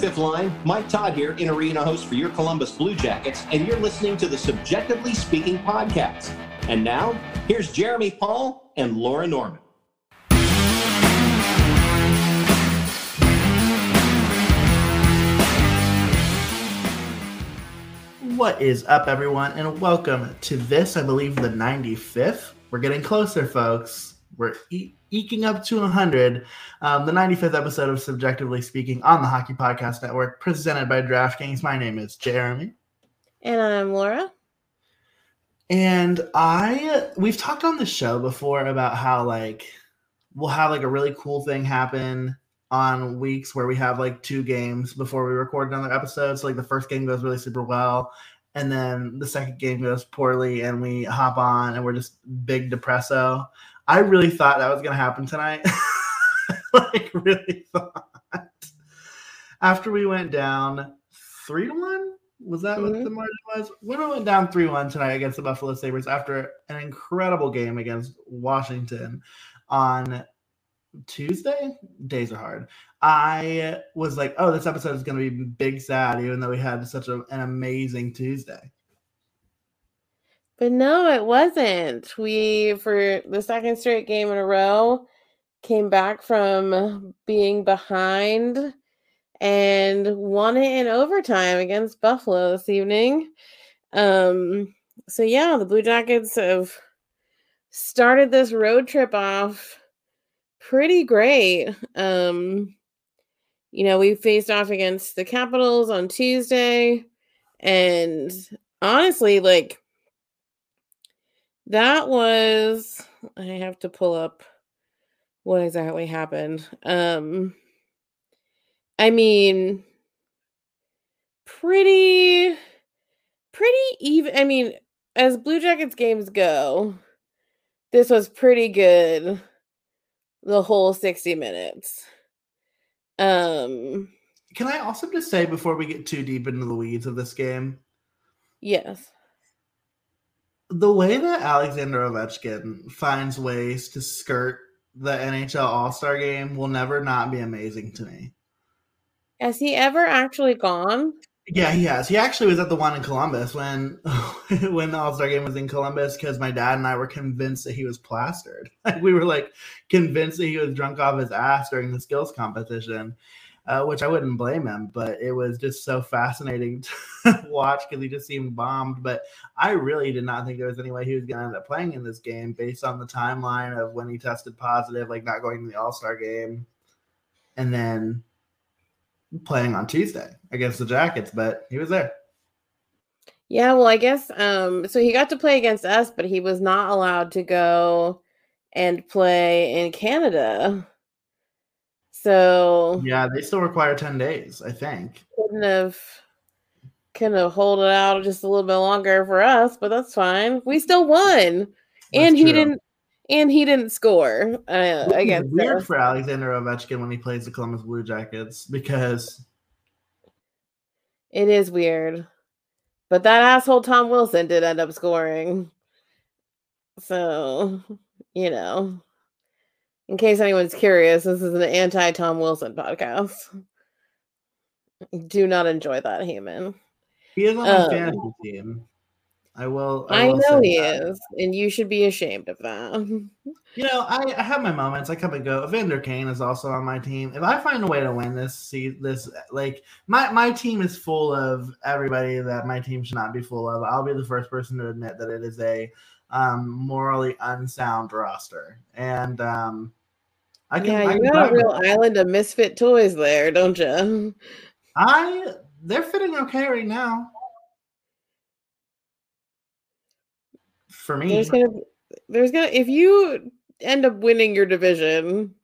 fifth line. Mike Todd here, in arena host for your Columbus Blue Jackets, and you're listening to the CBJectively Speaking podcast. And now, here's Jeremy Paul and Laura Norman. What is up, everyone, and welcome to this, I believe, the 95th. We're getting closer, folks. We're eking up to 100. Um, the 95th episode of CBJectively Speaking on the Hockey Podcast Network, presented by DraftKings. My name is Jeremy. And I'm Laura. And I, we've talked on the show before about how, like, we'll have like a really cool thing happen on weeks where we have like two games before we record another episode. So like the first game goes really super well, and then the second game goes poorly, and we hop on and we're just big depresso. I really thought that was gonna happen tonight. like really thought. After we went down three to one, was that mm-hmm. what the margin was? When we went down three one tonight against the Buffalo Sabres after an incredible game against Washington on Tuesday. Days are hard. I was like, oh, this episode is going to be big sad, even though we had such a, an amazing Tuesday. But no, it wasn't. We, for the second straight game in a row, came back from being behind and won it in overtime against Buffalo this evening. Um, so yeah, the Blue Jackets have started this road trip off pretty great. Um, you know, we faced off against the Capitals on Tuesday, and honestly, like that was I have to pull up what exactly happened. Um, I mean, pretty, pretty even. I mean, as Blue Jackets games go, this was pretty good the whole 60 minutes. Um can I also just say before we get too deep into the weeds of this game? Yes. The way that Alexander Ovechkin finds ways to skirt the NHL All-Star game will never not be amazing to me. Has he ever actually gone? Yeah, he has. He actually was at the one in Columbus when when the All Star game was in Columbus because my dad and I were convinced that he was plastered. we were like convinced that he was drunk off his ass during the skills competition, uh, which I wouldn't blame him. But it was just so fascinating to watch because he just seemed bombed. But I really did not think there was any way he was going to end up playing in this game based on the timeline of when he tested positive, like not going to the All Star game, and then playing on Tuesday against the Jackets, but he was there. Yeah, well, I guess um so he got to play against us, but he was not allowed to go and play in Canada. So Yeah, they still require 10 days, I think. Couldn't have kind of hold it out just a little bit longer for us, but that's fine. We still won. That's and he true. didn't and he didn't score. Uh, guess weird for Alexander Ovechkin when he plays the Columbus Blue Jackets because it is weird. But that asshole Tom Wilson did end up scoring. So, you know, in case anyone's curious, this is an anti Tom Wilson podcast. Do not enjoy that human. He is on um, fantasy team. I will. I, will know he that. is, and you should be ashamed of that. You know, I, I, have my moments. I come and go. Evander Kane is also on my team. If I find a way to win this, see this, like my my team is full of everybody that my team should not be full of. I'll be the first person to admit that it is a um, morally unsound roster, and um, I can. Yeah, you got a real island of misfit toys there, don't you? I they're fitting okay right now. for me. There's gonna, there's gonna, if you end up winning your division,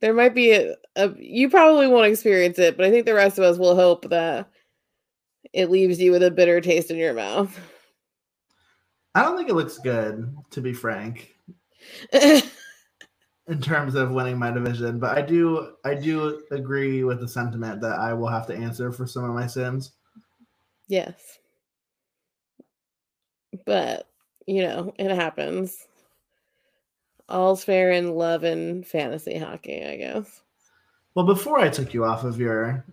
there might be a, a, you probably won't experience it, but I think the rest of us will hope that it leaves you with a bitter taste in your mouth. I don't think it looks good, to be frank. in terms of winning my division, but I do I do agree with the sentiment that I will have to answer for some of my sins. Yes. But you know, it happens. All's fair in love and fantasy hockey, I guess. Well, before I took you off of your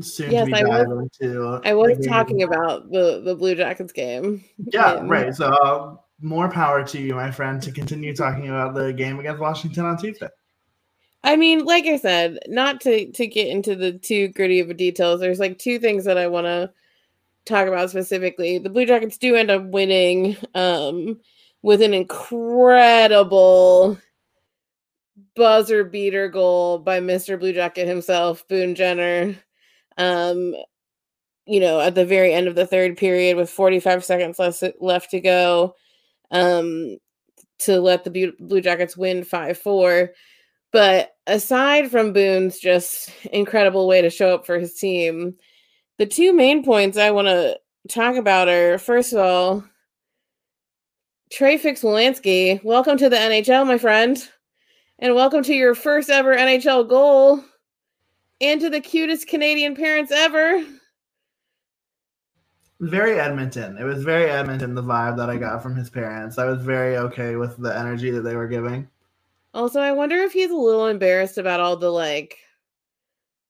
soon Yes, to be I was- into. I was talking about the the Blue Jackets game. Yeah, and- right. So uh, more power to you, my friend, to continue talking about the game against Washington on Tuesday. I mean, like I said, not to to get into the too gritty of a details. There's like two things that I want to talk about specifically. The Blue Jackets do end up winning um with an incredible buzzer beater goal by Mr. Blue Jacket himself, Boone Jenner. Um you know, at the very end of the third period with 45 seconds left left to go um to let the Blue Jackets win 5-4. But aside from Boone's just incredible way to show up for his team, the two main points I want to talk about are first of all, Trey Fix-Wolansky, welcome to the NHL, my friend. And welcome to your first ever NHL goal. And to the cutest Canadian parents ever. Very Edmonton. It was very Edmonton, the vibe that I got from his parents. I was very okay with the energy that they were giving. Also, I wonder if he's a little embarrassed about all the like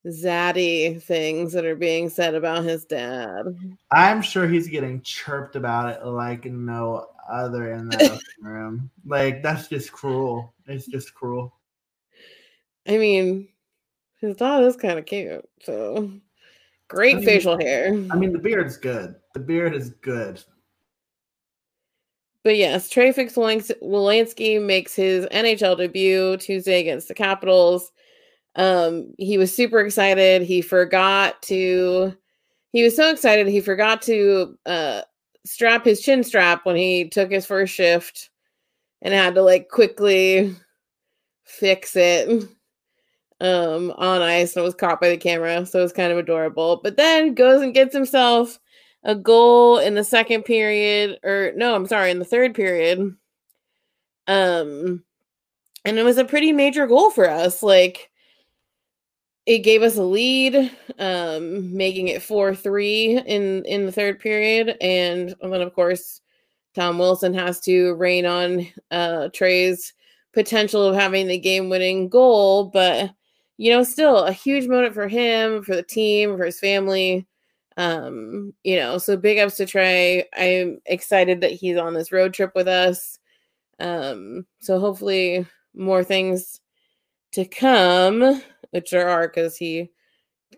zaddy things that are being said about his dad. I'm sure he's getting chirped about it like no other in that living room. Like that's just cruel. It's just cruel. I mean, his dad is kind of cute, so great I mean- facial hair. I mean, the beard's good. The beard is good. But yes, Trey Fix-Wolansky makes his NHL debut Tuesday against the Capitals. Um, he was super excited. He forgot to. He was so excited he forgot to uh, strap his chin strap when he took his first shift, and had to like quickly fix it um on ice and was caught by the camera so it was kind of adorable. But then goes and gets himself a goal in the second period or no i'm sorry in the third period. Um and it was a pretty major goal for us like it gave us a lead um making it 4-3 in in the third period. And then of course tom wilson has to rain on uh trey's potential of having the game winning goal but you know still a huge moment for him for the team for his family um you know so big ups to trey i'm excited that he's on this road trip with us um so hopefully more things to come which there are because he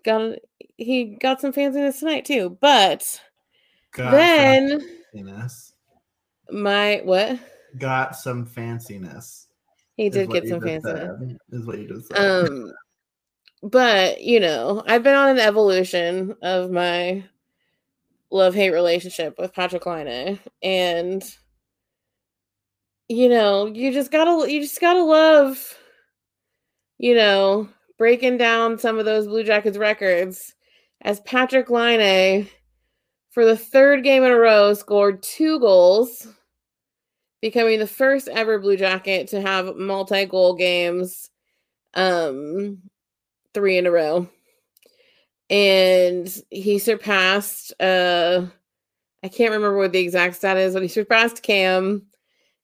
got he got some fanciness tonight too but Got then fanciness. my what Got some fanciness. he did get some fanciness said, Is what you just said. um but you know i've been on an evolution of my love hate relationship with patrik laine and you know you just gotta you just gotta love you know breaking down some of those blue jackets records as patrik laine for the third game in a row scored two goals becoming the first ever blue jacket to have multi-goal games um three in a row and he surpassed uh i can't remember what the exact stat is but he surpassed cam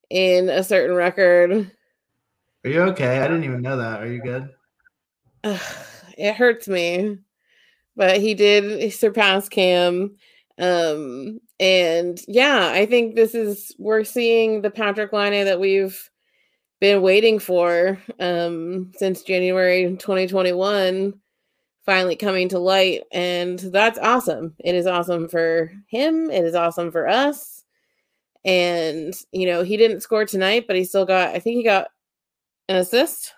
in a certain record Are you okay? I didn't even know that. Are you good? Ugh, it hurts me but he did surpass cam um and yeah i think this is we're seeing the patrik laine that we've been waiting for um since january 2021 finally coming to light and that's awesome. It is awesome for him it is awesome for us and you know he didn't score tonight but he still got i think he got an assist.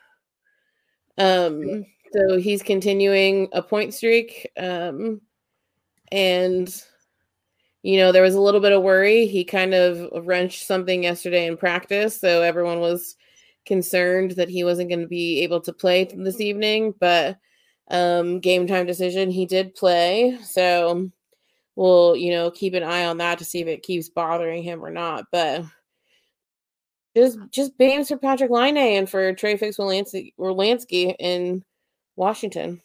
Um so he's continuing a point streak um and you know there was a little bit of worry. He kind of wrenched something yesterday in practice so everyone was concerned that he wasn't going to be able to play this evening but um game time decision he did play so we'll you know keep an eye on that to see if it keeps bothering him or not but just just bangs for Patrik Laine and for Trey Fix-Wolansky, in Washington.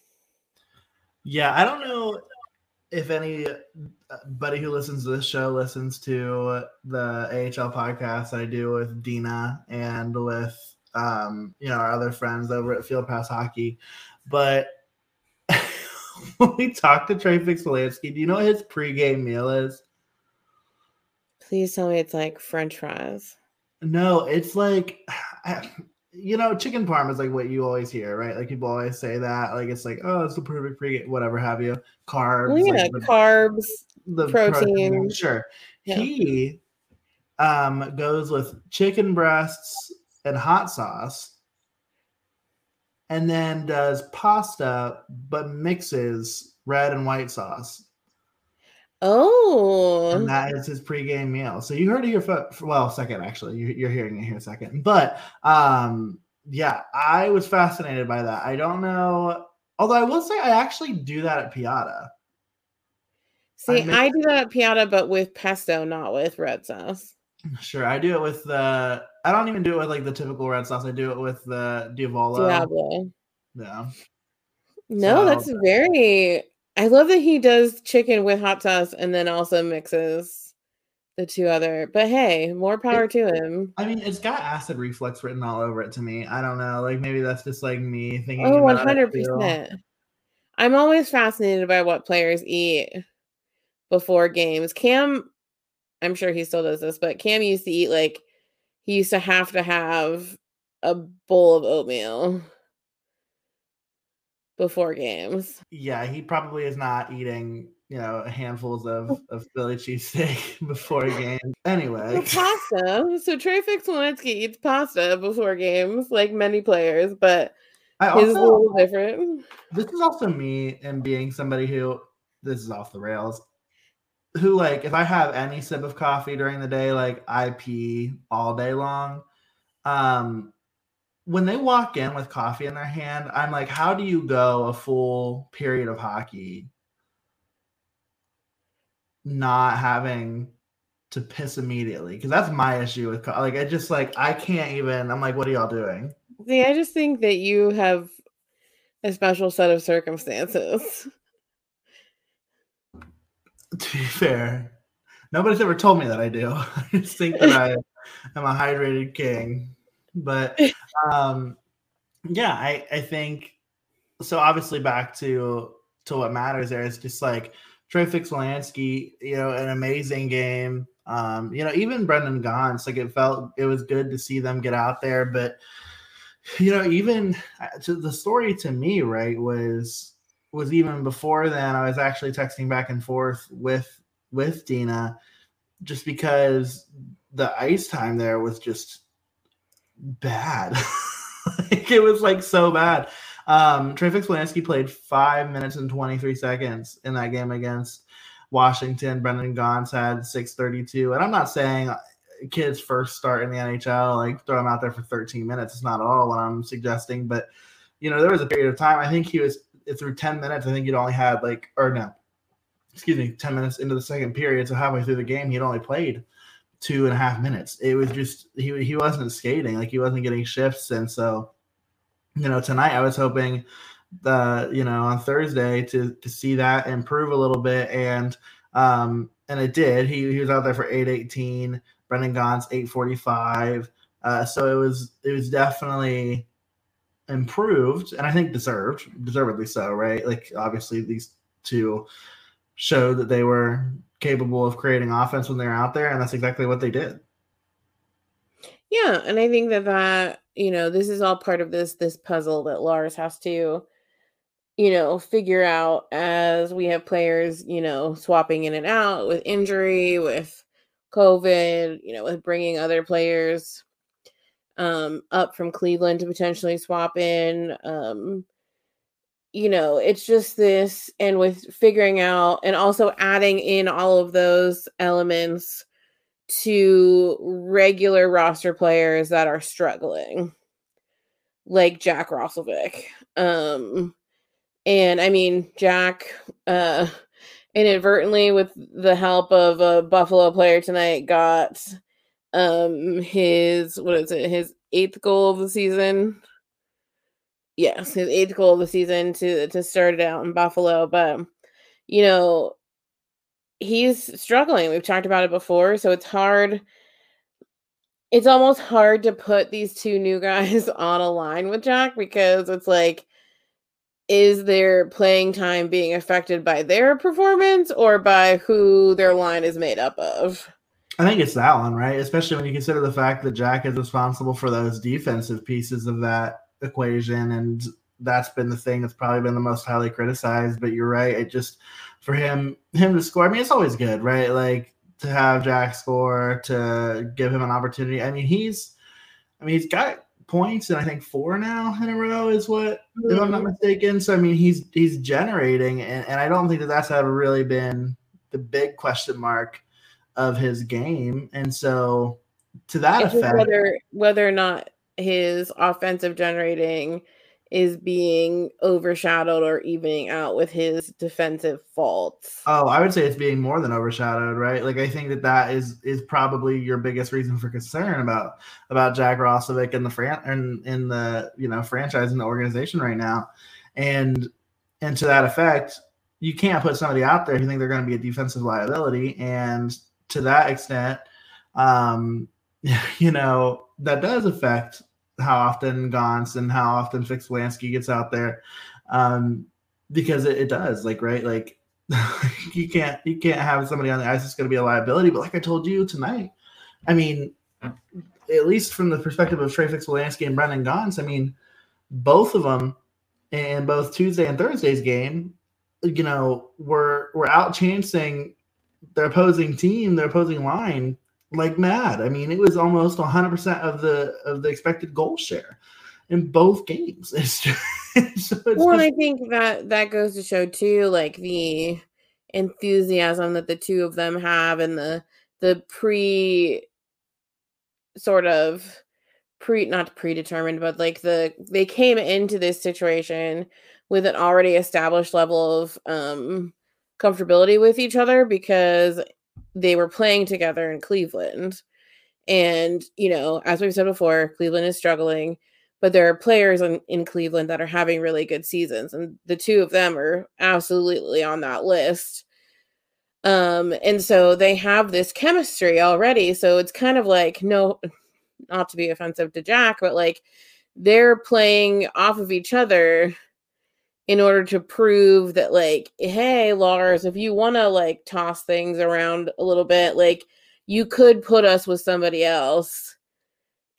Yeah, I don't know if anybody who listens to this show listens to the AHL podcast I do with Dina and with um, you know our other friends over at Field Pass Hockey, but when we talked to Trey Fix-Wolansky, do you know what his pregame meal is? Please tell me it's like French fries. No, it's like you know, chicken parm is like what you always hear, right? Like people always say that, like it's like, oh, it's the perfect pregame, whatever have you. Carbs, yeah, like the- carbs. the protein. Sure. Yeah. He um goes with chicken breasts and hot sauce and then does pasta but mixes red and white sauce. Oh, And that is his pregame meal. So you heard it here for well, second actually. You, you're hearing it here second. But um yeah, I was fascinated by that. I don't know. Although I will say I actually do that at Piata. see, mix- I do that at Piata, but with pesto, not with red sauce. Sure, I do it with the. I don't even do it with like the typical red sauce. I do it with the Diavolo. Diablo. Yeah, No, that's So- very. I love that he does chicken with hot sauce and then also mixes the two other. But hey, more power to him. I mean, it's got acid reflux written all over it to me. I don't know. Like maybe that's just like me thinking. Oh, one about it hundred too. percent. I'm always fascinated by what players eat before games. Cam, I'm sure he still does this, but Cam used to eat like he used to have to have a bowl of oatmeal before games. Yeah, he probably is not eating, you know, handfuls of of Philly cheesesteak before games. Anyway, pasta. So Trey Fix-Wolansky eats pasta before games, like many players, but I his a little different. this is also me and being somebody who this is off the rails who like if i have any sip of coffee during the day like i pee all day long um when they walk in with coffee in their hand i'm like how do you go a full period of hockey not having to piss immediately because that's my issue with co- like i just like i can't even i'm like what are y'all doing See, I just think that you have a special set of circumstances. to be fair, nobody's ever told me that I do. I just think that I am a hydrated king. But um yeah, I, I think so obviously back to to what matters there is just like Trey Fix-Wolansky, you know, an amazing game. Um, you know, even Brendan Gaunce, like it felt it was good to see them get out there, but you know, even uh, to the story to me, right, was was even before then. I was actually texting back and forth with with Dina, just because the ice time there was just bad. like, it was like so bad. Um, Trey Fix-Wolansky played five minutes and 23 seconds in that game against Washington. Brendan Gaunce had 632. And I'm not saying kids first start in the NHL, like throw them out there for 13 minutes. It's not at all what I'm suggesting. But, you know, there was a period of time, I think he was through 10 minutes, I think he'd only had like, or no, excuse me, 10 minutes into the second period. So halfway through the game, he'd only played two and a half minutes. It was just, he, he wasn't skating, like he wasn't getting shifts. And so, you know, tonight I was hoping the, you know, on Thursday to, to see that improve a little bit. And, um, and it did. He, he was out there for 818. Brendan Gaunce 845. Uh, so it was it was definitely improved and I think deserved, deservedly so, right? Like obviously these two showed that they were capable of creating offense when they're out there, and that's exactly what they did. Yeah, and I think that that you know this is all part of this this puzzle that Lars has to you know figure out as we have players you know swapping in and out with injury with COVID, you know, with bringing other players um, up from Cleveland to potentially swap in. Um, you know, it's just this, and with figuring out and also adding in all of those elements to regular roster players that are struggling, like Jack Roslovic. Um, and I mean, Jack, uh, inadvertently with the help of a Buffalo player tonight got um his what is it his eighth goal of the season yes his eighth goal of the season to to start it out in Buffalo but you know he's struggling we've talked about it before so it's hard it's almost hard to put these two new guys on a line with Jack because it's like is their playing time being affected by their performance or by who their line is made up of? I think it's that one, right? Especially when you consider the fact that Jack is responsible for those defensive pieces of that equation. And that's been the thing that's probably been the most highly criticized. But you're right. It just, for him, him to score, I mean, it's always good, right? Like to have Jack score, to give him an opportunity. I mean, he's, I mean, he's got points and I think four now in a row is what, if I'm not mm-hmm. mistaken. So, I mean, he's, he's generating. And, and I don't think that that's ever really been the big question mark of his game. And so to that it's effect, whether whether or not his offensive generating is being overshadowed or evening out with his defensive faults. Oh, I would say it's being more than overshadowed, right? Like I think that that is is probably your biggest reason for concern about about Jack Roslovic and the fran and in the you know franchise and the organization right now, and and to that effect, you can't put somebody out there who think they're going to be a defensive liability, and to that extent, um, you know, that does affect how often Gaunce and how often Fix-Wolansky gets out there. Um, because it, it does, like, right? Like you can't you can't have somebody on the ice that's gonna be a liability. But like I told you tonight, I mean, at least from the perspective of Trey Fix-Wolansky and Brendan Gaunce, I mean, both of them in both Tuesday and Thursday's game, you know, were were out chancing their opposing team, their opposing line, like mad. I mean, it was almost 100% of the of the expected goal share in both games. It's just, so it's well, just... I think that that goes to show too, like the enthusiasm that the two of them have, and the the pre sort of pre not predetermined, but like the they came into this situation with an already established level of um comfortability with each other because they were playing together in Cleveland. And, you know, as we've said before, Cleveland is struggling, but there are players in, in Cleveland that are having really good seasons. And the two of them are absolutely on that list. Um, and so they have this chemistry already. So it's kind of like, no, not to be offensive to Jack, but like they're playing off of each other in order to prove that like hey lars if you want to like toss things around a little bit like you could put us with somebody else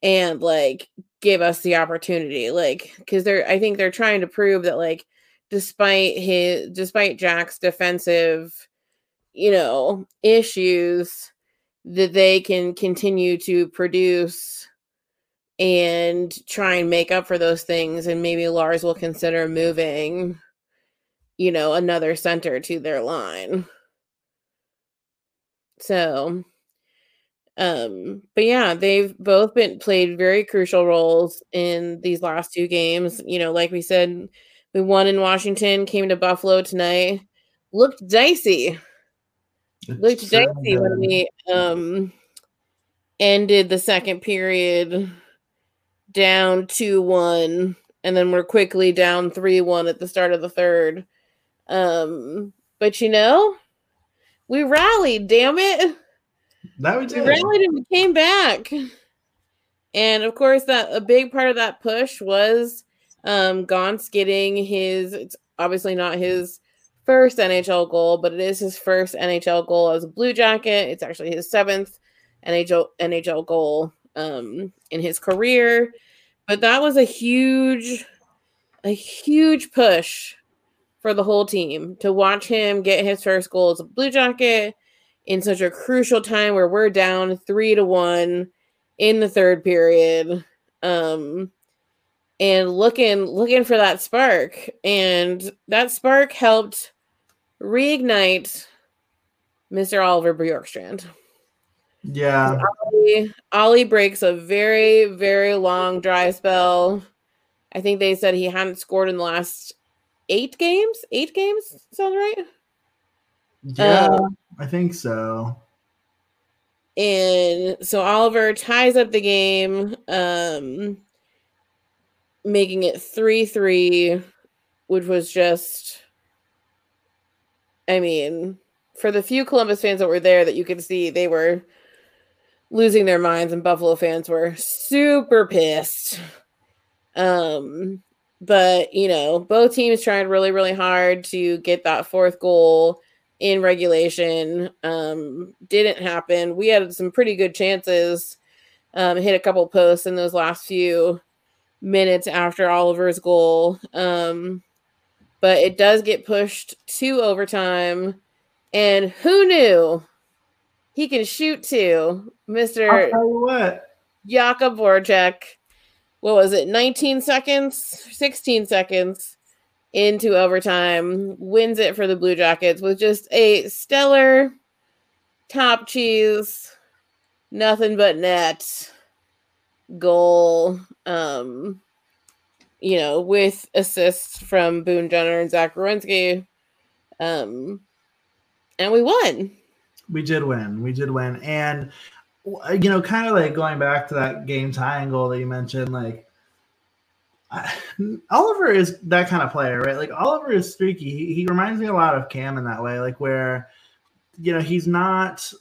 and like give us the opportunity like because they're i think they're trying to prove that like despite his despite jack's defensive you know issues that they can continue to produce and try and make up for those things and maybe Lars will consider moving you know another center to their line. So um but yeah they've both been played very crucial roles in these last two games. You know like we said we won in Washington came to Buffalo tonight. Looked dicey. It's looked dicey when we um ended the second period down 2 1, and then we're quickly down 3 1 at the start of the third. Um, but you know, we rallied, damn it. That we did. We rallied and we came back. And of course, that a big part of that push was um Gaunce getting his it's obviously not his first NHL goal, but it is his first NHL goal as a Blue Jacket. It's actually his seventh NHL NHL goal um, in his career. But that was a huge, a huge push for the whole team to watch him get his first goal as a Blue Jacket in such a crucial time where we're down three to one in the third period. Um, and looking looking for that spark and that spark helped reignite Mr. Oliver Bjorkstrand. Yeah. Ollie, Ollie breaks a very, very long dry spell. I think they said he hadn't scored in the last eight games. Eight games sounds right. Yeah, um, I think so. And so Oliver ties up the game, um, making it 3 3, which was just, I mean, for the few Columbus fans that were there that you could see, they were losing their minds and Buffalo fans were super pissed. Um but you know, both teams tried really, really hard to get that fourth goal in regulation. Um, didn't happen. We had some pretty good chances. Um, hit a couple posts in those last few minutes after Oliver's goal. Um, but it does get pushed to overtime. And who knew he can shoot too, Mr. I'll tell you what. Jakub Voracek. What was it? 19 seconds, 16 seconds into overtime, wins it for the Blue Jackets with just a stellar top cheese, nothing but net goal. Um, you know, with assists from Boone Jenner and Zach Werenski. Um, and we won. We did win. We did win. And, you know, kind of like going back to that game tying goal that you mentioned, like, I, Oliver is that kind of player, right? Like, Oliver is streaky. He, he reminds me a lot of Cam in that way, like, where, you know, he's not,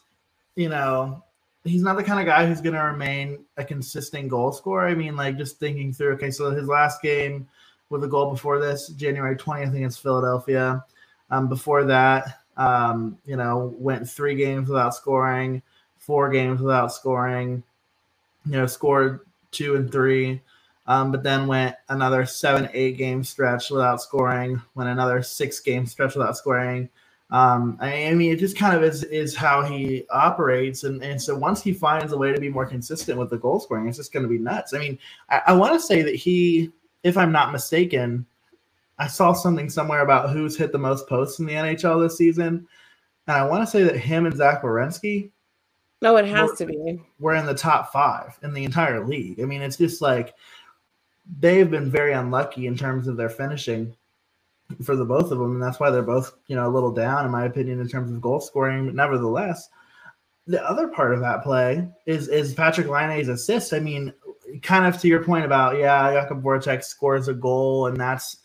you know, he's not the kind of guy who's going to remain a consistent goal scorer. I mean, like just thinking through. Okay, so his last game with a goal before this, January twentieth against Philadelphia. Um, before that, um, you know, went three games without scoring, four games without scoring. You know, scored two and three. Um, but then went another seven, eight game stretch without scoring, went another six game stretch without scoring, um, I, mean, it just kind of is is how he operates, and and so once he finds a way to be more consistent with the goal scoring, it's just going to be nuts. I mean, I, I want to say that he, if I'm not mistaken, I saw something somewhere about who's hit the most posts in the NHL this season, and I want to say that him and Zach Werenski. No, it has were, to be. We're in the top five in the entire league. I mean, it's just like they've been very unlucky in terms of their finishing for the both of them, and that's why they're both you know a little down in my opinion in terms of goal scoring. But nevertheless, the other part of that play is is Patrik Laine's assist. I mean, kind of to your point about yeah, Jakub Voracek scores a goal, and that's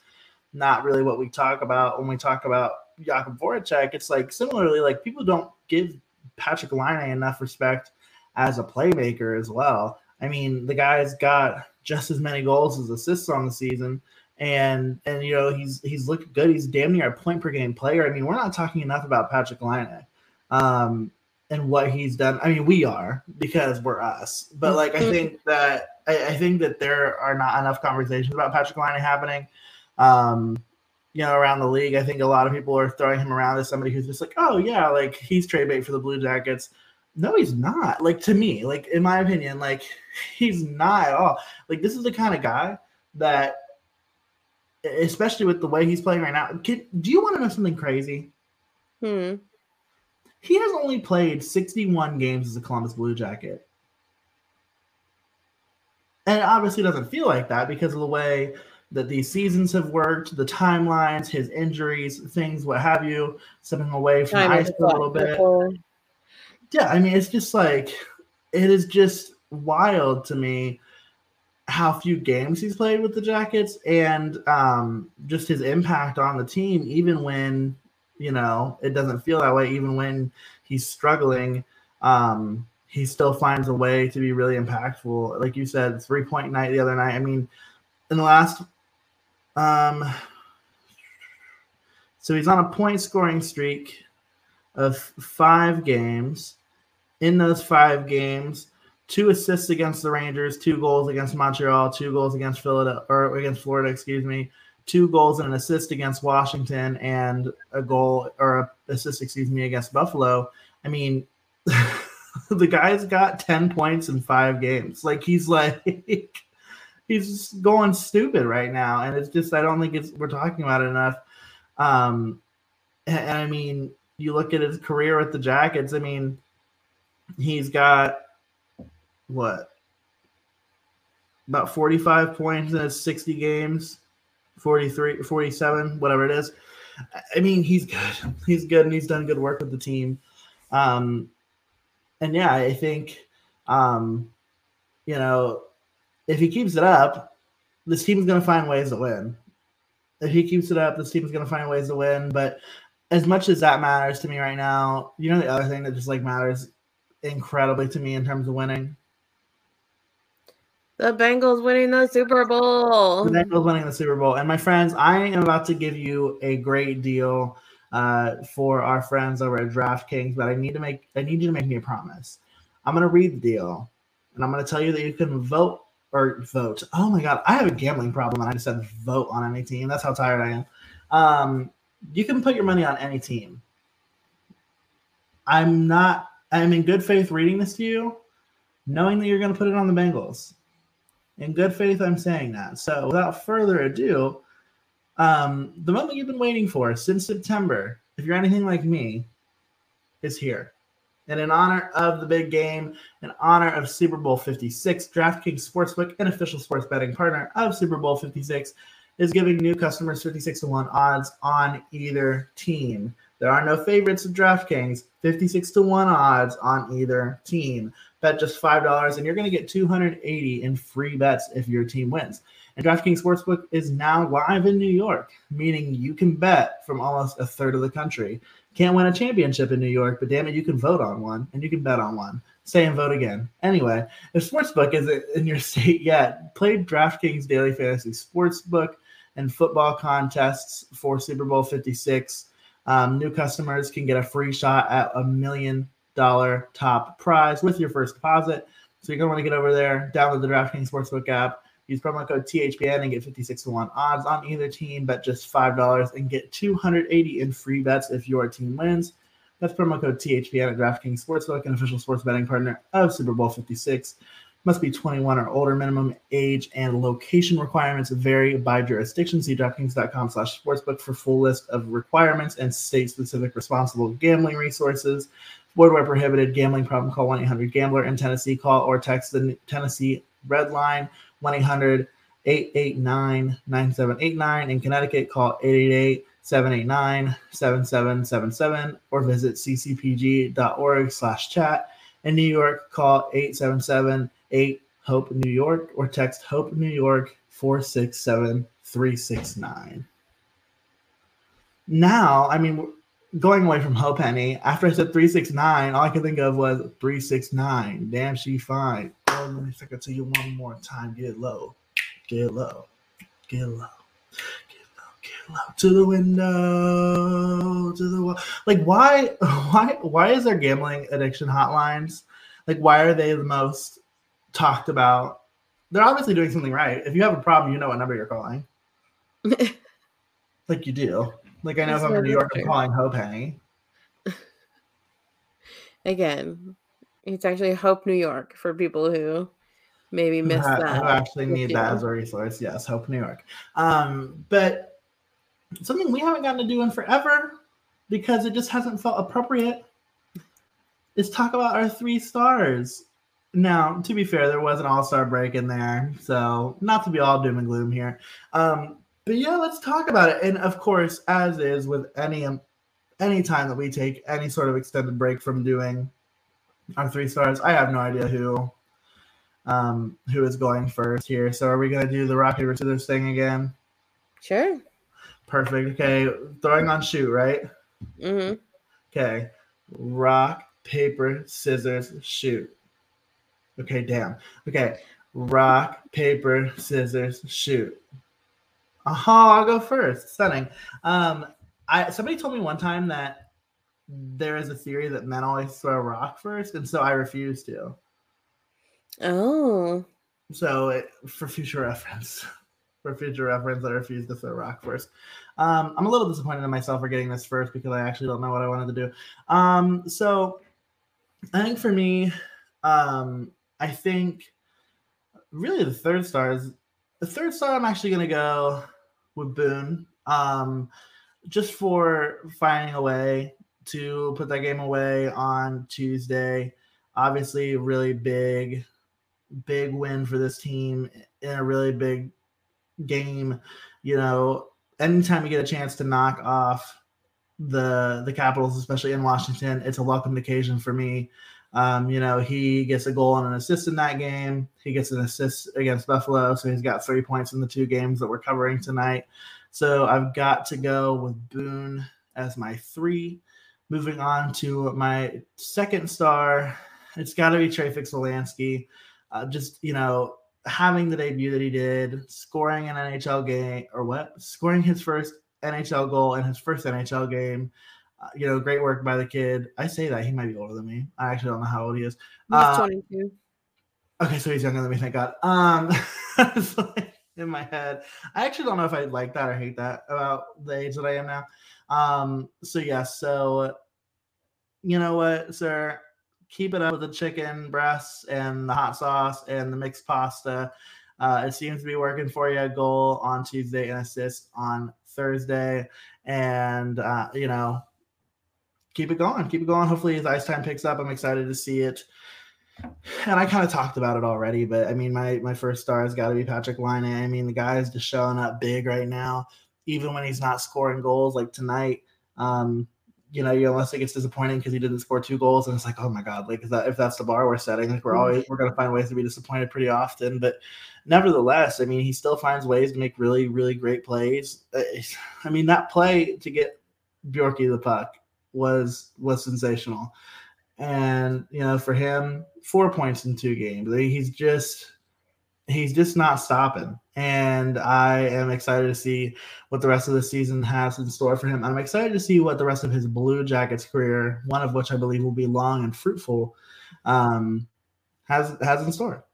not really what we talk about when we talk about Jakub Voracek. It's like similarly, like people don't give Patrik Laine enough respect as a playmaker as well. I mean, the guy's got just as many goals as assists on the season and and you know he's he's looking good. He's damn near a point per game player. I mean, we're not talking enough about Patrik Laine um, and what he's done. I mean, we are because we're us, but like I mm-hmm. think that I, I think that there are not enough conversations about Patrik Laine happening. Um, you know, around the league, I think a lot of people are throwing him around as somebody who's just like, oh yeah, like he's trade bait for the Blue Jackets. No, he's not. Like to me, like in my opinion, like he's not at all. Like this is the kind of guy that especially with the way he's playing right now. Can, do you want to know something crazy? Hmm. He has only played 61 games as a Columbus Blue Jacket. And it obviously doesn't feel like that because of the way that these seasons have worked, the timelines, his injuries, things, what have you, stepping away from Time ice a little bit. Before. Yeah, I mean, it's just like, it is just wild to me how few games he's played with the Jackets and um, just his impact on the team, even when you know it doesn't feel that way, even when he's struggling. Um, he still finds a way to be really impactful. Like you said, three point night the other night. I mean, in the last, um, so he's on a point scoring streak of five games. In those five games, two assists against the Rangers, two goals against Montreal, two goals against Philadelphia or against Florida, excuse me, two goals and an assist against Washington, and a goal or a assist, excuse me, against Buffalo. I mean, the guy's got 10 points in five games. Like he's like he's going stupid right now. And it's just I don't think it's we're talking about it enough. Um and, and I mean, you look at his career with the Jackets, I mean, he's got what about 45 points in his 60 games 43 47 whatever it is i mean he's good he's good and he's done good work with the team um and yeah i think um you know if he keeps it up this team is going to find ways to win if he keeps it up this team is going to find ways to win but as much as that matters to me right now you know the other thing that just like matters incredibly to me in terms of winning The Bengals winning the Super Bowl. The Bengals winning the Super Bowl. And my friends, I am about to give you a great deal uh, for our friends over at DraftKings, but I need to make I need you to make me a promise. I'm gonna read the deal, and I'm gonna tell you that you can vote or vote. Oh my god, I have a gambling problem, and I just said vote on any team. That's how tired I am. Um, you can put your money on any team. I'm not. I'm in good faith reading this to you, knowing that you're going to put it on the Bengals. In good faith, I'm saying that. So, without further ado, um, the moment you've been waiting for since September, if you're anything like me, is here. And in honor of the big game, in honor of Super Bowl 56, DraftKings Sportsbook, an official sports betting partner of Super Bowl 56, is giving new customers 56 to 1 odds on either team. There are no favorites of DraftKings, 56 to 1 odds on either team. Bet just $5 and you're going to get 280 in free bets if your team wins. And DraftKings Sportsbook is now live in New York, meaning you can bet from almost a third of the country. Can't win a championship in New York, but damn it, you can vote on one and you can bet on one. Say and vote again. Anyway, if Sportsbook isn't in your state yet, play DraftKings Daily Fantasy Sportsbook and football contests for Super Bowl 56. Um, new customers can get a free shot at a million dollar top prize with your first deposit. So you're going to want to get over there, download the DraftKings Sportsbook app, use promo code THPN and get 56 to 1 odds on either team. Bet just $5 and get 280 in free bets if your team wins. That's promo code THPN at DraftKings Sportsbook, an official sports betting partner of Super Bowl 56. Must be 21 or older. Minimum age and location requirements vary by jurisdiction. See DraftKings.com slash sportsbook for full list of requirements and state-specific responsible gambling resources. Void where prohibited. Gambling problem, call 1-800-GAMBLER. In Tennessee, call or text the Tennessee Red Line, 1-800-889-9789. In Connecticut, call 888-789-7777 or visit ccpg.org slash chat. In New York, call 877 8 Hope New York or text Hope New York 467 369. Now, I mean, going away from Hope Penny, after I said 369, all I could think of was 369. Damn, she fine. Oh, let me think I tell you one more time. Get low. Get low. Get low. Get low. Get low. To the window. To the wall. Like, why why why is there gambling addiction hotlines? Like, why are they the most talked about. They're obviously doing something right. If you have a problem, you know what number you're calling. like you do. Like I know if I'm in New York, I'm calling Hope. Again, it's actually Hope New York for people who maybe miss that. Who actually need that as a resource. Yes, Hope New York. Um, but something we haven't gotten to do in forever because it just hasn't felt appropriate is talk about our three stars. Now, to be fair, there was an all star break in there. So, not to be all doom and gloom here. Um, but yeah, let's talk about it. And of course, as is with any any time that we take any sort of extended break from doing our three stars, I have no idea who um who is going first here. So are we gonna do the rock paper scissors thing again? Sure. Perfect. Okay, throwing on shoot, right? Mm-hmm. Okay. Rock, paper, scissors, shoot. Okay, damn. Okay, rock, paper, scissors, shoot. Aha, uh-huh, I'll go first. Stunning. Um, I somebody told me one time that there is a theory that men always throw a rock first, and so I refuse to. Oh. So it, for future reference, for future reference, I refuse to throw a rock first. Um, I'm a little disappointed in myself for getting this first because I actually don't know what I wanted to do. Um, so I think for me, um, I think really the third star is the third star. I'm actually going to go with Boone, um, just for finding a way to put that game away on Tuesday. Obviously, really big, big win for this team in a really big game. You know, anytime you get a chance to knock off the the Capitals, especially in Washington, it's a welcomed occasion for me. Um, you know, he gets a goal and an assist in that game. He gets an assist against Buffalo, so he's got three points in the two games that we're covering tonight. So I've got to go with Boone as my three. Moving on to my second star, it's got to be Trey Fix-Wolansky. Uh, just you know, having the debut that he did, scoring an NHL game or what? Scoring his first NHL goal in his first NHL game. Uh, you know, great work by the kid. I say that he might be older than me. I actually don't know how old he is. He's uh, 22. Okay, so he's younger than me. Thank God. Um, in my head, I actually don't know if I like that or hate that about the age that I am now. Um, so yes, yeah, so you know what, sir? Keep it up with the chicken breasts and the hot sauce and the mixed pasta. Uh, it seems to be working for you. Goal on Tuesday and assist on Thursday, and uh, you know, keep it going, keep it going. Hopefully, as ice time picks up, I'm excited to see it. And I kind of talked about it already, but I mean, my my first star has got to be Patrik Laine. I mean, the guy is just showing up big right now, even when he's not scoring goals like tonight. Um, you know, you unless it gets disappointing because he didn't score two goals, and it's like, oh my god, like is that if that's the bar we're setting, like we're always we're gonna find ways to be disappointed pretty often. But nevertheless, I mean, he still finds ways to make really, really great plays. Uh, I mean, that play to get Bjorky the puck was was sensational, and you know, for him, four points in two games. He's just he's just not stopping. And I am excited to see what the rest of the season has in store for him. I'm excited to see what the rest of his Blue Jackets career, one of which I believe will be long and fruitful, um, has has in store.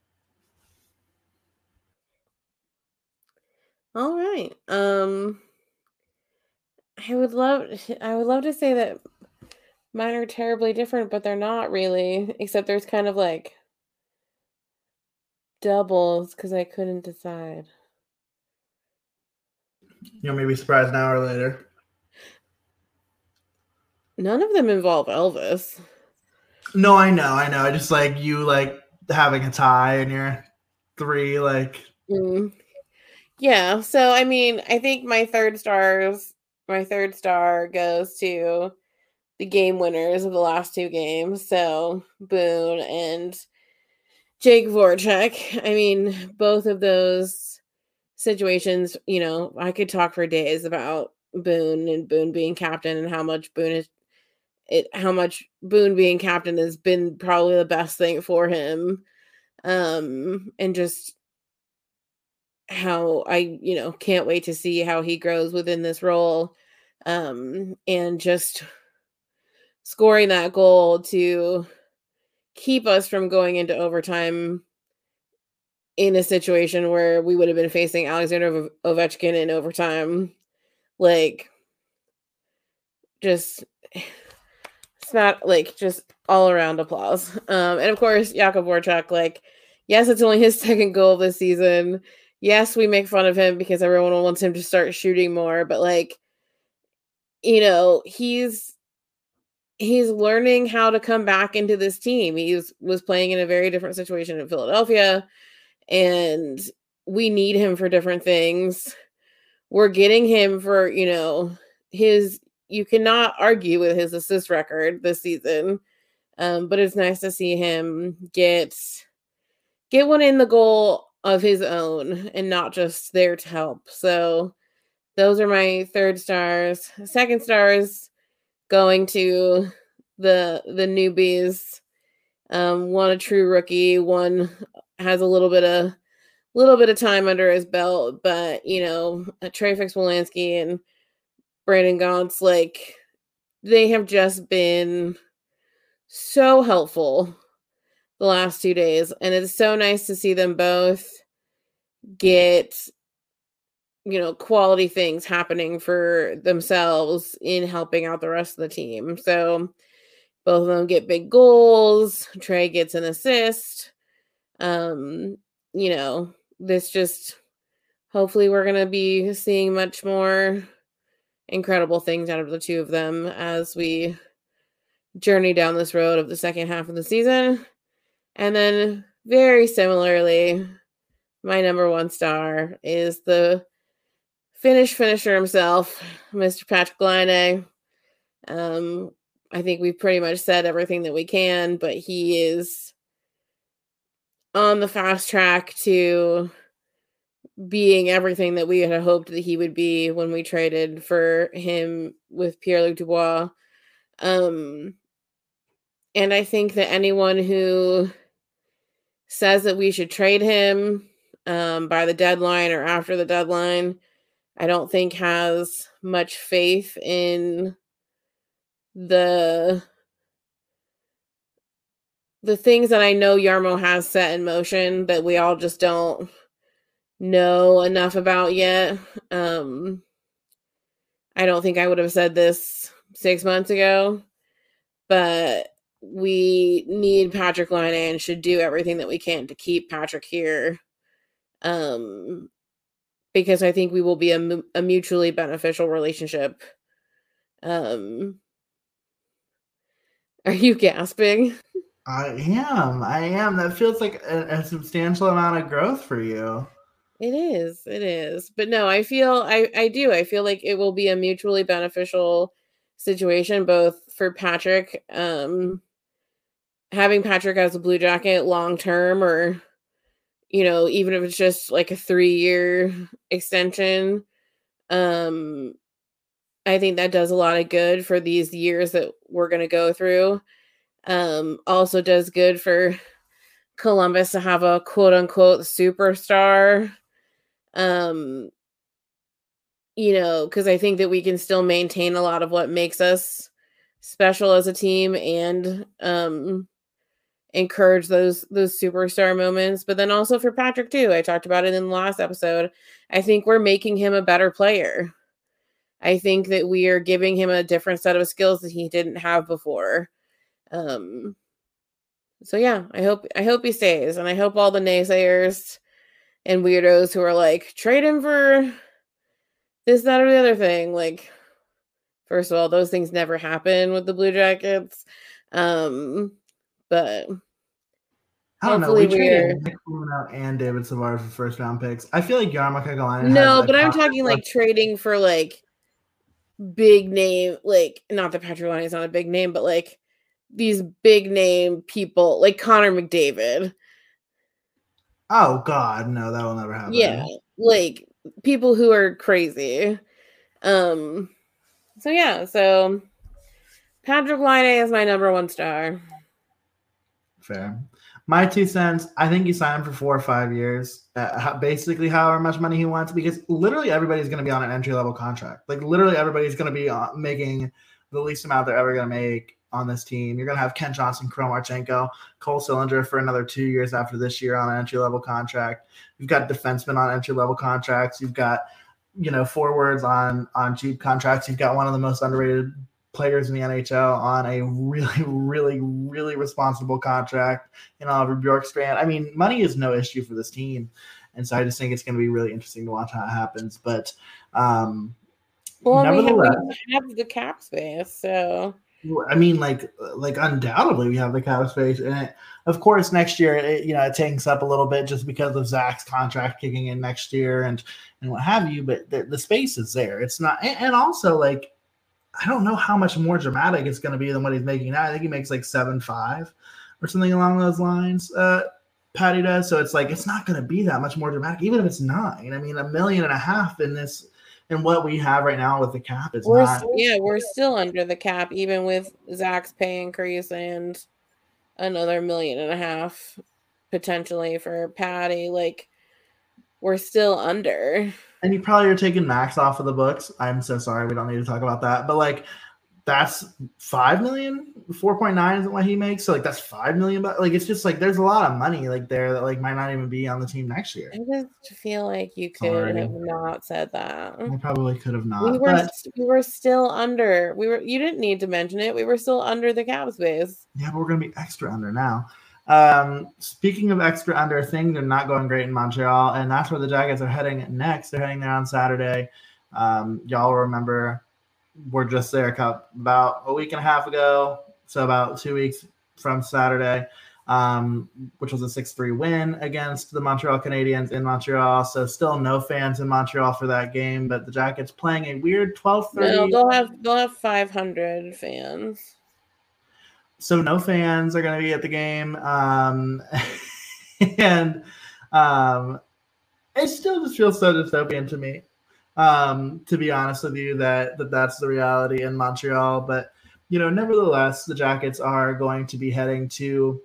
All right. Um I would love I would love to say that mine are terribly different, but they're not really, except there's kind of like doubles because I couldn't decide. You'll maybe surprised an hour later. None of them involve Elvis. No, I know, I know. I just like you like having a tie and you're three, like mm. Yeah. So I mean, I think my third stars my third star goes to the game winners of the last two games. So Boone and Jake Voracek. I mean, both of those situations, you know, I could talk for days about Boone and Boone being captain and how much Boone is it how much Boone being captain has been probably the best thing for him. Um and just how I, you know, can't wait to see how he grows within this role. Um and just scoring that goal to keep us from going into overtime in a situation where we would have been facing Alexander Ovechkin in overtime. Like, just it's not like just all around applause. Um, and of course, Jakub Voracek, like, yes, it's only his second goal this season. Yes, we make fun of him because everyone wants him to start shooting more, but like, you know, he's he's learning how to come back into this team. He was playing in a very different situation in Philadelphia, and we need him for different things. We're getting him for, you know, his you cannot argue with his assist record this season. Um, but it's nice to see him get get one in the goal of his own and not just there to help. So those are my third stars. Second stars going to the the newbies. Um, one a true rookie, one has a little bit of little bit of time under his belt, but you know, Trey Fix-Wolansky and Brendan Gaunce, like they have just been so helpful the last two days, and it's so nice to see them both get you know quality things happening for themselves in helping out the rest of the team. So both of them get big goals trey gets an assist. Um you know this just hopefully we're going to be seeing much more incredible things out of the two of them as we journey down this road of the second half of the season and then very similarly my number one star is the Finnish finisher himself, Mr. Patrik Laine. Um, I think we've pretty much said everything that we can, but he is on the fast track to being everything that we had hoped that he would be when we traded for him with Pierre Luc Dubois. Um, and I think that anyone who says that we should trade him um, by the deadline or after the deadline. I don't think has much faith in the the things that I know Jarmo has set in motion that we all just don't know enough about yet. Um I don't think I would have said this 6 months ago, but we need Patrik Laine and should do everything that we can to keep Patrik here. Um, because I think we will be a, a mutually beneficial relationship. Um, are you gasping? I am. I am. That feels like a, a substantial amount of growth for you. It is. It is. But no, I feel I I do. I feel like it will be a mutually beneficial situation both for Patrik um having Patrik as a blue jacket long term or you know, even if it's just like a 3-year extension um I think that does a lot of good for these years that we're going to go through. Um also does good for Columbus to have a quote unquote superstar um you know, because I think that we can still maintain a lot of what makes us special as a team and um encourage those those superstar moments but then also for Patrik too I talked about it in the last episode I think we're making him a better player. I think that we are giving him a different set of skills that he didn't have before. Um so yeah I hope I hope he stays and I hope all the naysayers and weirdos who are like trade him for this that or the other thing like first of all those things never happen with the blue jackets. Um but I don't know. We traded Nick and David Savard for first round picks. I feel like Jarmo Kekalainen. No, but I'm talking like trading for like big name, like not that Patrik is not a big name, but like these big name people, like Connor McDavid. Oh God, no, that will never happen. Yeah, like people who are crazy. Um. So yeah, so Patrik Laine is my number one star. Fair. My two cents. I think you sign him for four or five years, uh, basically however much money he wants, because literally everybody's going to be on an entry level contract. Like literally everybody's going to be uh, making the least amount they're ever going to make on this team. You're going to have Kent Johnson, Kirill Marchenko, Cole Sillinger for another two years after this year on an entry level contract. You've got defensemen on entry level contracts. You've got you know forwards on on cheap contracts. You've got one of the most underrated players in the NHL on a really, really, really responsible contract in Oliver Bjorkstrand. I mean, money is no issue for this team. And so I just think it's going to be really interesting to watch how it happens. But um, well, nevertheless, we have, we have the cap space, so I mean, like, like undoubtedly we have the cap space, and it, of course next year, it, you know, it tanks up a little bit just because of Zach's contract kicking in next year and and what have you. But the, the space is there. It's not, and, and also like I don't know how much more dramatic it's going to be than what he's making now. I think he makes like seven five or something along those lines. Uh, Patty does, so it's like it's not going to be that much more dramatic, even if it's nine. I mean, a million and a half in this and what we have right now with the cap is we're not. yeah, we're still under the cap, even with Zach's pay increase and another million and a half potentially for Patty. Like we're still under and you probably are taking Max off of the books. I'm so sorry, we don't need to talk about that. But like, that's five million, 4.9 isn't what he makes. So like, that's five million. But like, it's just like there's a lot of money like there that like might not even be on the team next year. I just feel like you could have not said that. I probably could have not. We were but, we were still under. We were. You didn't need to mention it. We were still under the cap space. Yeah, but we're gonna be extra under now. Um, speaking of extra under, things are not going great in Montreal, and that's where the Jackets are heading next. They're heading there on Saturday. Um, y'all remember we're just there about a week and a half ago, so about two weeks from Saturday, um, which was a 6 3 win against the Montreal Canadiens in Montreal. So, still no fans in Montreal for that game, but the Jackets playing a weird 12 30. No, they'll have, they'll have 500 fans so no fans are going to be at the game, um, and um, it still just feels so dystopian to me. Um, to be honest with you, that that that's the reality in Montreal. But you know, nevertheless, the Jackets are going to be heading to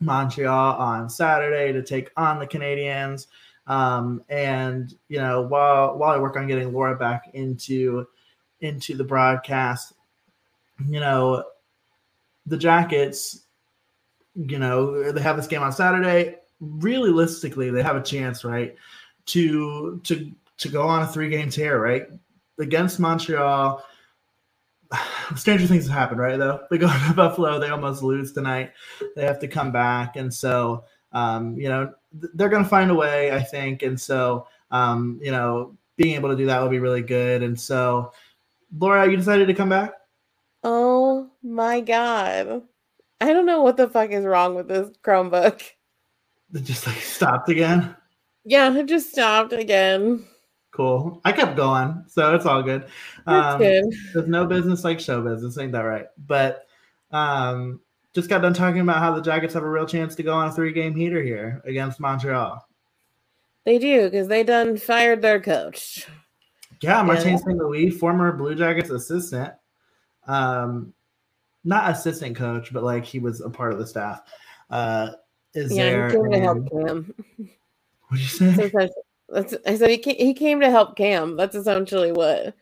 Montreal on Saturday to take on the Canadiens. Um, and you know, while while I work on getting Laura back into into the broadcast, you know, the Jackets, you know, they have this game on Saturday. Realistically, they have a chance, right, to to to go on a three game tear, right, against Montreal. Stranger things have happened, right? Though they go to Buffalo, they almost lose tonight. They have to come back, and so um, you know they're going to find a way, I think. And so um, you know, being able to do that will be really good. And so, Laura, you decided to come back. Oh my god. I don't know what the fuck is wrong with this Chromebook. It just like stopped again. Yeah, it just stopped again. Cool. I kept going, so it's all good. Um, good. There's no business like show business, ain't that right? But um, just got done talking about how the Jackets have a real chance to go on a three game heater here against Montreal. They do because they done fired their coach. Yeah, Martin yeah. St. Louis, former Blue Jackets assistant, um, not assistant coach, but like he was a part of the staff. Uh, is yeah, there? He came to help Cam. What you say? That's, I said he came, he came to help Cam. That's essentially what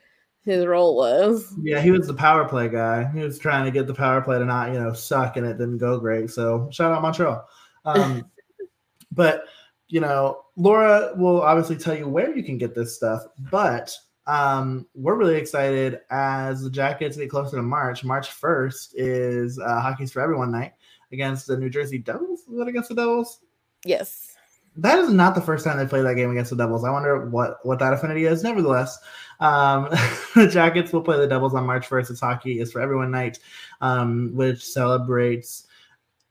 his role was. Yeah, he was the power play guy. He was trying to get the power play to not you know suck, and it didn't go great. So shout out Montreal. Um, but you know, Laura will obviously tell you where you can get this stuff, but um, we're really excited as the Jackets get closer to March. March 1st is uh, Hockey's for Everyone night against the New Jersey Devils. Is that against the Devils? Yes. That is not the first time they played that game against the Devils. I wonder what, what that affinity is. Nevertheless, um, the Jackets will play the Devils on March 1st. It's Hockey is for Everyone night, um, which celebrates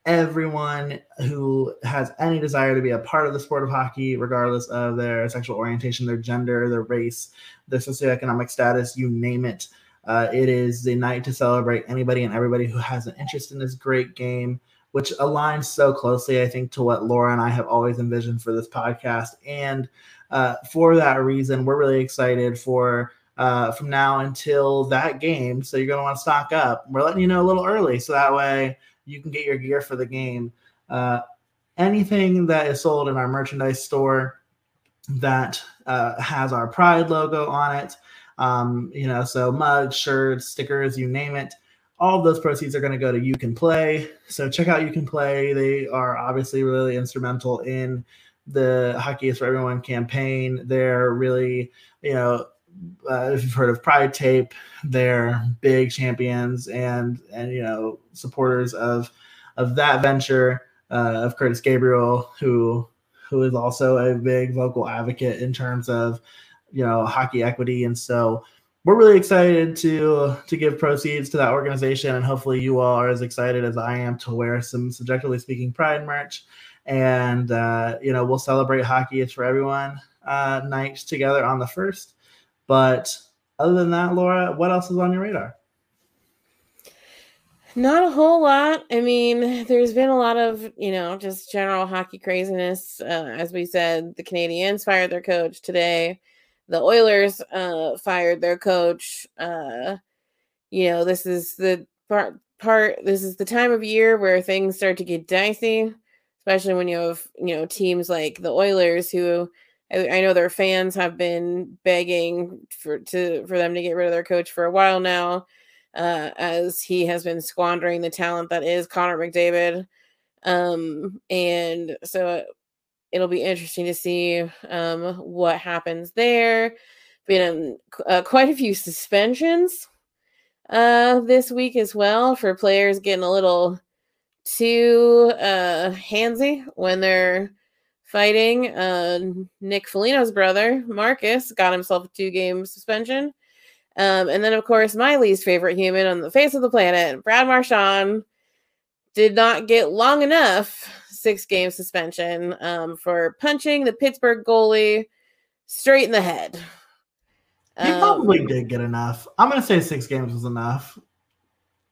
everyone who has any desire to be a part of the sport of hockey, regardless of their sexual orientation, their gender, their race, their socioeconomic status, you name it. Uh, it is the night to celebrate anybody and everybody who has an interest in this great game, which aligns so closely, I think, to what Laura and I have always envisioned for this podcast. And uh, for that reason, we're really excited for uh, from now until that game. So you're going to want to stock up. We're letting you know a little early, so that way you can get your gear for the game. Uh, anything that is sold in our merchandise store that uh, has our Pride logo on it, um, you know, so mugs, shirts, stickers, you name it. All those proceeds are going to go to You Can Play. So check out You Can Play. They are obviously really instrumental in the Hockey is for Everyone campaign. They're really, you know, uh, if you've heard of Pride Tape, they're big champions and and you know supporters of of that venture uh, of Kurtis Gabriel, who who is also a big vocal advocate in terms of you know hockey equity, and so we're really excited to to give proceeds to that organization, and hopefully you all are as excited as I am to wear some CBJectively Speaking Pride merch, and uh, you know we'll celebrate hockey. It's for everyone uh, night together on the first but other than that, Laura, what else is on your radar? Not a whole lot. I mean, there's been a lot of, you know, just general hockey craziness. Uh, as we said, the Canadiens fired their coach today. The Oilers uh, fired their coach. Uh, you know, this is the part, part, this is the time of year where things start to get dicey, especially when you have, you know, teams like the Oilers who I, know their fans have been begging for to for them to get rid of their coach for a while now, uh, as he has been squandering the talent that is Connor McDavid. Um, and so it'll be interesting to see um, what happens there. Been uh, quite a few suspensions uh, this week as well for players getting a little too uh, handsy when they're fighting. Uh, Nick Foligno's brother, Marcus, got himself a two game suspension. Um, and then, of course, my least favorite human on the face of the planet, Brad Marchand, did not get long enough six game suspension um, for punching the Pittsburgh goalie straight in the head. He um, probably did get enough. I'm going to say six games was enough.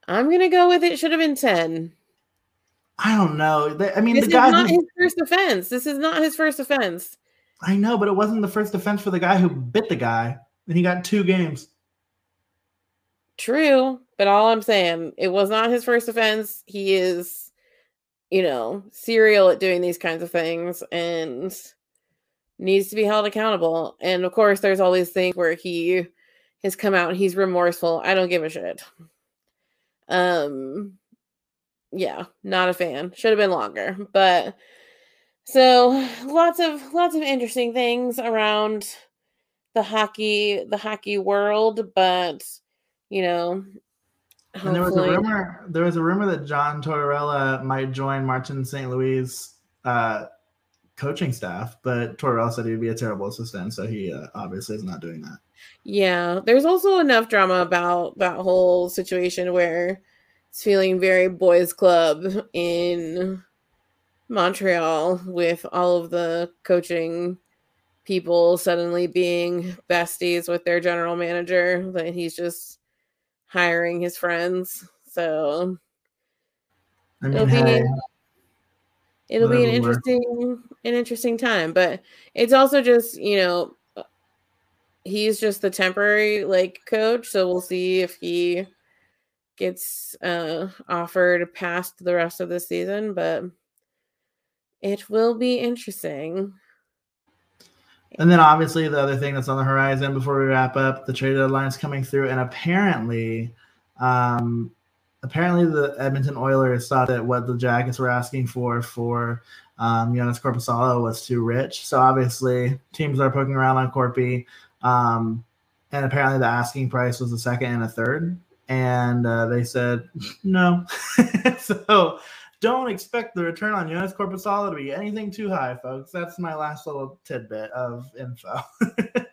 I'm going to go with it should have been 10. I don't know. I mean, this the guy is not who, his first offense. This is not his first offense. I know, but it wasn't the first offense for the guy who bit the guy, and he got two games. True, but all I'm saying, it was not his first offense. He is, you know, serial at doing these kinds of things, and needs to be held accountable. And of course, there's all these things where he has come out and he's remorseful. I don't give a shit. Um, yeah, not a fan. Should have been longer, but so lots of lots of interesting things around the hockey the hockey world, but you know, and there was a rumor. There was a rumor that John Tortorella might join Martin St. Louis uh, coaching staff, but Tortorella said he'd be a terrible assistant, so he uh, obviously is not doing that. Yeah, there's also enough drama about that whole situation where it's feeling very boys' club in Montreal with all of the coaching people suddenly being besties with their general manager that he's just hiring his friends. So I mean, it'll be hey, it'll be an interesting an interesting time, but it's also just, you know, he's just the temporary like coach, so we'll see if he gets uh offered past the rest of the season, but it will be interesting. And then obviously the other thing that's on the horizon before we wrap up, the trade deadline is coming through, and apparently, um, apparently the Edmonton Oilers thought that what the Jackets were asking for for um, Joonas Korpisalo was too rich. So obviously, teams are poking around on Korpi, um, and apparently the asking price was a second and a third, and uh, they said no. so don't expect the return on Joonas solid to be anything too high, folks. That's my last little tidbit of info.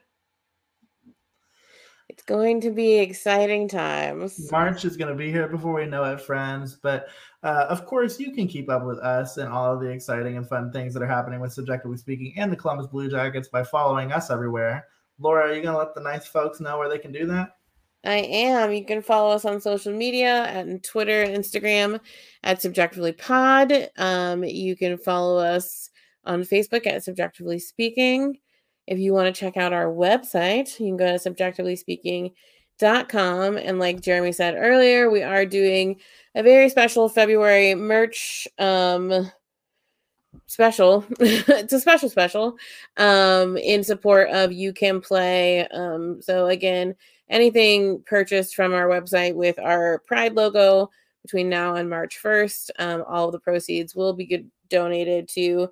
it's going to be exciting times. March is going to be here before we know it, friends. But uh, of course, you can keep up with us and all of the exciting and fun things that are happening with CBJectively Speaking and the Columbus Blue Jackets by following us everywhere. Laura, are you going to let the nice folks know where they can do that? I am. You can follow us on social media and Twitter Instagram at CBJectively Pod. Um, you can follow us on Facebook at CBJectively Speaking. If you want to check out our website, you can go to cbjectivelyspeaking.com. And like Jeremy said earlier, we are doing a very special February merch um, special. it's a special special um, in support of You Can Play. Um, so again, anything purchased from our website with our Pride logo between now and March 1st, um, all of the proceeds will be good, donated to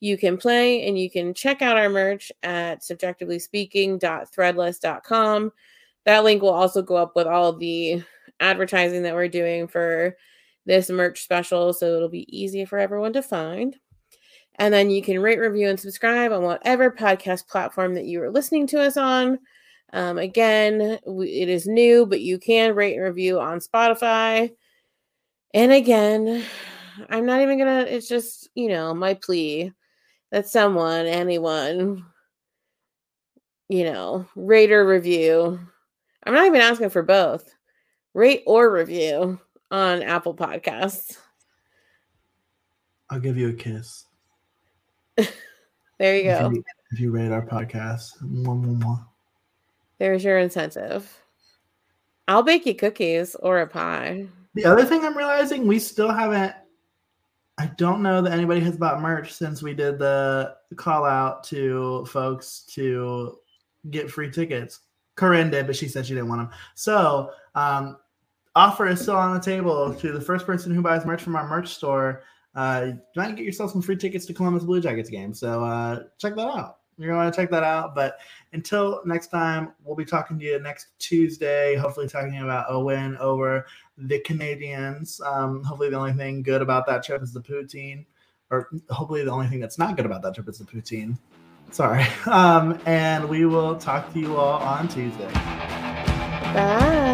You Can Play. And you can check out our merch at cbjectivelyspeaking.threadless.com. That link will also go up with all the advertising that we're doing for this merch special. So it'll be easy for everyone to find. And then you can rate, review, and subscribe on whatever podcast platform that you are listening to us on. Um, again, it is new, but you can rate and review on Spotify. And again, I'm not even gonna, it's just, you know, my plea that someone, anyone, you know, rate or review. I'm not even asking for both. Rate or review on Apple Podcasts. I'll give you a kiss. there you go. If you, if you rate our podcast, mwah, mwah, mwah. There's your incentive. I'll bake you cookies or a pie. The other thing I'm realizing, we still haven't. I don't know that anybody has bought merch since we did the call out to folks to get free tickets. Corinne did, but she said she didn't want them. So, um, offer is still on the table to the first person who buys merch from our merch store. Uh, you might get yourself some free tickets to Columbus Blue Jackets game. So uh, check that out you're going to want to check that out. But until next time, we'll be talking to you next Tuesday. Hopefully, talking about a win over the Canadiens. Um, hopefully, the only thing good about that trip is the poutine, or hopefully, the only thing that's not good about that trip is the poutine. Sorry. Um, and we will talk to you all on Tuesday. Bye.